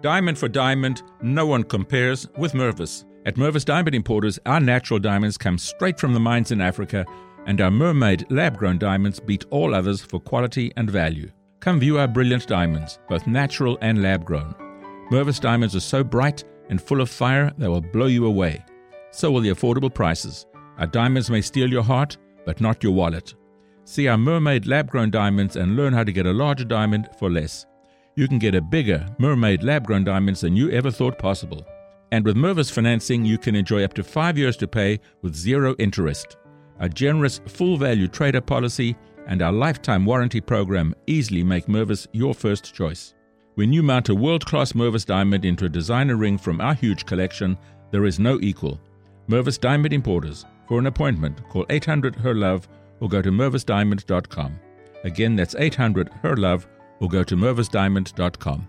Diamond for diamond, no one compares with Mervis. At Mervis Diamond Importers, our natural diamonds come straight from the mines in Africa, and our mermaid lab grown diamonds beat all others for quality and value. Come view our brilliant diamonds, both natural and lab grown. Mervis diamonds are so bright and full of fire they will blow you away. So will the affordable prices. Our diamonds may steal your heart, but not your wallet. See our mermaid lab grown diamonds and learn how to get a larger diamond for less. You can get a bigger mermaid lab grown diamonds than you ever thought possible. And with Mervis financing, you can enjoy up to five years to pay with zero interest. A generous full value trader policy and our lifetime warranty program easily make Mervis your first choice. When you mount a world class Mervis diamond into a designer ring from our huge collection, there is no equal. Mervis Diamond Importers. For an appointment, call 800 HER LOVE or go to mervisdiamond.com. Again, that's 800 HER LOVE or go to mervisdiamond.com.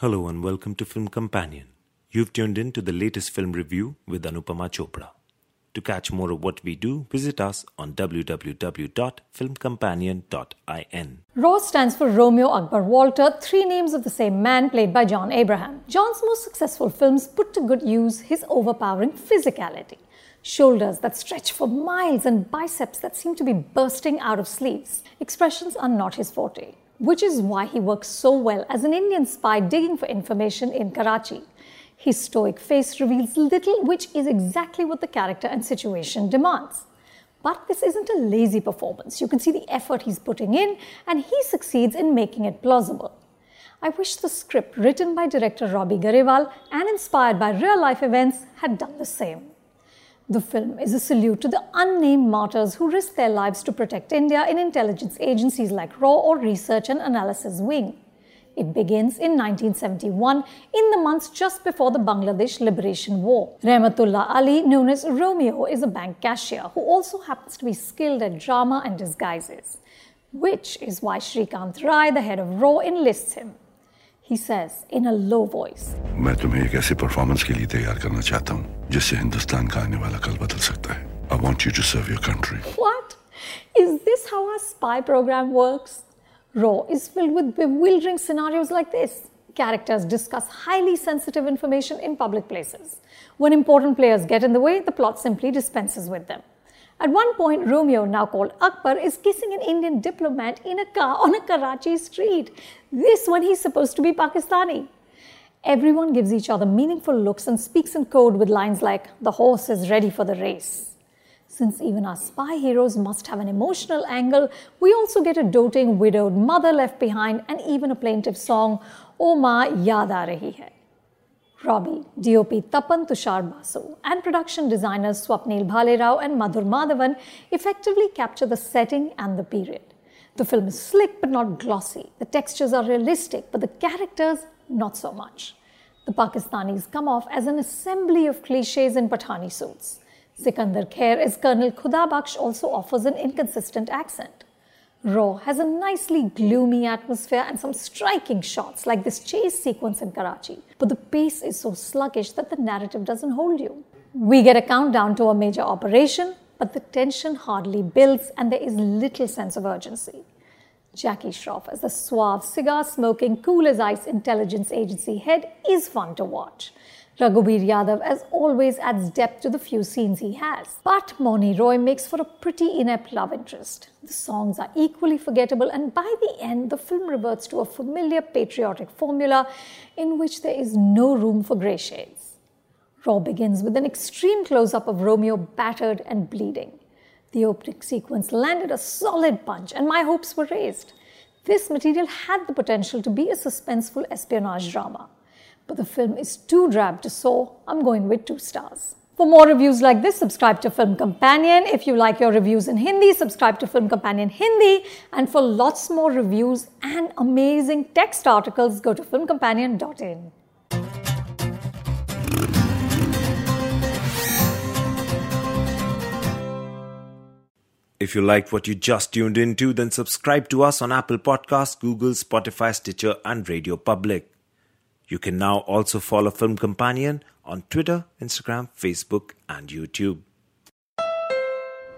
Hello and welcome to Film Companion. You've tuned in to the latest film review with Anupama Chopra. To catch more of what we do, visit us on www.filmcompanion.in. RAW stands for Romeo Akbar Walter, three names of the same man played by John Abraham. John's most successful films put to good use his overpowering physicality. Shoulders that stretch for miles and biceps that seem to be bursting out of sleeves. Expressions are not his forte which is why he works so well as an Indian spy digging for information in Karachi. His stoic face reveals little, which is exactly what the character and situation demands. But this isn't a lazy performance. You can see the effort he's putting in, and he succeeds in making it plausible. I wish the script written by director Robbie Grewal and inspired by real life events had done the same. The film is a salute to the unnamed martyrs who risked their lives to protect India in intelligence agencies like RAW or Research and Analysis Wing. It begins in 1971, in the months just before the Bangladesh Liberation War. Rahmatullah Ali, known as Romeo, is a bank cashier who also happens to be skilled at drama and disguises, which is why Shrikant Rai, the head of RAW, enlists him He says in a low voice. मैं तुम्हें एक ऐसी performance के लिए तैयार करना चाहता हूँ जिससे हिंदुस्तान का आने वाला कल बदल सकता है I want you to serve your country. What? Is this how our spy program works? Raw is filled with bewildering scenarios like this. Characters discuss highly sensitive information in public places. When important players get in the way, the plot simply dispenses with them. At one point, Romeo, now called Akbar, is kissing an Indian diplomat in a car on a Karachi street. This when he's supposed to be Pakistani. Everyone gives each other meaningful looks and speaks in code with lines like, the horse is ready for the race. Since even our spy heroes must have an emotional angle, we also get a doting widowed mother left behind and even a plaintive song, O Ma Yaad Aa Rahi Hai. Robbie, DOP Tapan Tushar Basu, and production designers Swapnil Bhalerao and Madhur Madhavan effectively capture the setting and the period. The film is slick but not glossy. The textures are realistic, but the characters not so much. The Pakistanis come off as an assembly of cliches in Pathani suits. Sikandar Kher as Colonel Khudabakhsh also offers an inconsistent accent. Raw has a nicely gloomy atmosphere and some striking shots like this chase sequence in Karachi. But the pace is so sluggish that the narrative doesn't hold you. We get a countdown to a major operation, but the tension hardly builds and there is little sense of urgency. Jackie Shroff as the suave, cigar smoking, cool as ice intelligence agency head is fun to watch. Raghubir Yadav, as always, adds depth to the few scenes he has. But Mouni Roy makes for a pretty inept love interest. The songs are equally forgettable, and by the end, the film reverts to a familiar patriotic formula in which there is no room for grey shades. Raw begins with an extreme close up of Romeo battered and bleeding. The opening sequence landed a solid punch, and my hopes were raised. This material had the potential to be a suspenseful espionage drama but the film is too drab to soar. I'm going with two stars. For more reviews like this, subscribe to Film Companion. If you like your reviews in Hindi, subscribe to Film Companion Hindi. And for lots more reviews and amazing text articles, go to filmcompanion.in. If you liked what you just tuned into, then subscribe to us on Apple Podcasts, Google, Spotify, Stitcher, and Radio Public. You can now also follow Film Companion on Twitter, Instagram, Facebook, and YouTube.